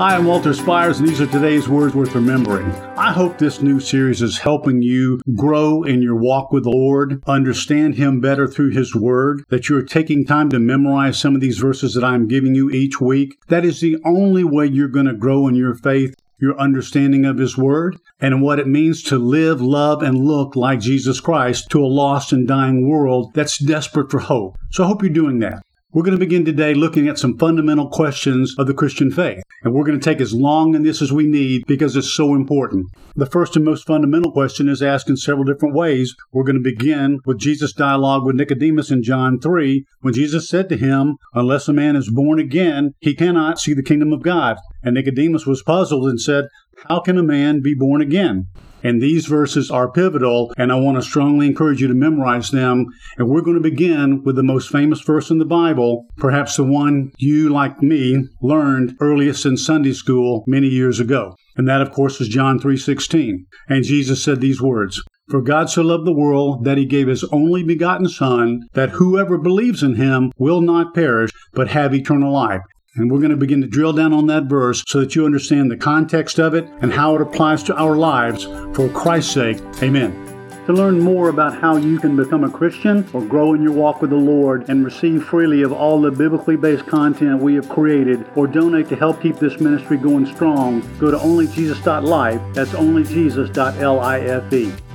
Hi, I'm Walter Spires, and these are today's words worth remembering. I hope this new series is helping you grow in your walk with the Lord, understand Him better through His Word, that you're taking time to memorize some of these verses that I'm giving you each week. That is the only way you're going to grow in your faith your understanding of His Word, and what it means to live, love, and look like Jesus Christ to a lost and dying world that's desperate for hope. So I hope you're doing that. We're going to begin today looking at some fundamental questions of the Christian faith. And we're going to take as long in this as we need because it's so important. The first and most fundamental question is asked in several different ways. We're going to begin with Jesus' dialogue with Nicodemus in John 3 when Jesus said to him, Unless a man is born again, he cannot see the kingdom of God. And Nicodemus was puzzled and said, How can a man be born again? And these verses are pivotal, and I want to strongly encourage you to memorize them. And we're going to begin with the most famous verse in the Bible, perhaps the one you, like me, learned earliest in Sunday school many years ago. And that, of course, is John 3.16. And Jesus said these words, for God so loved the world that he gave his only begotten Son, that whoever believes in him will not perish, but have eternal life. And we're going to begin to drill down on that verse so that you understand the context of it and how it applies to our lives for Christ's sake. Amen. To learn more about how you can become a Christian or grow in your walk with the Lord and receive freely of all the biblically based content we have created or donate to help keep this ministry going strong, go to onlyjesus.life. That's onlyjesus.life.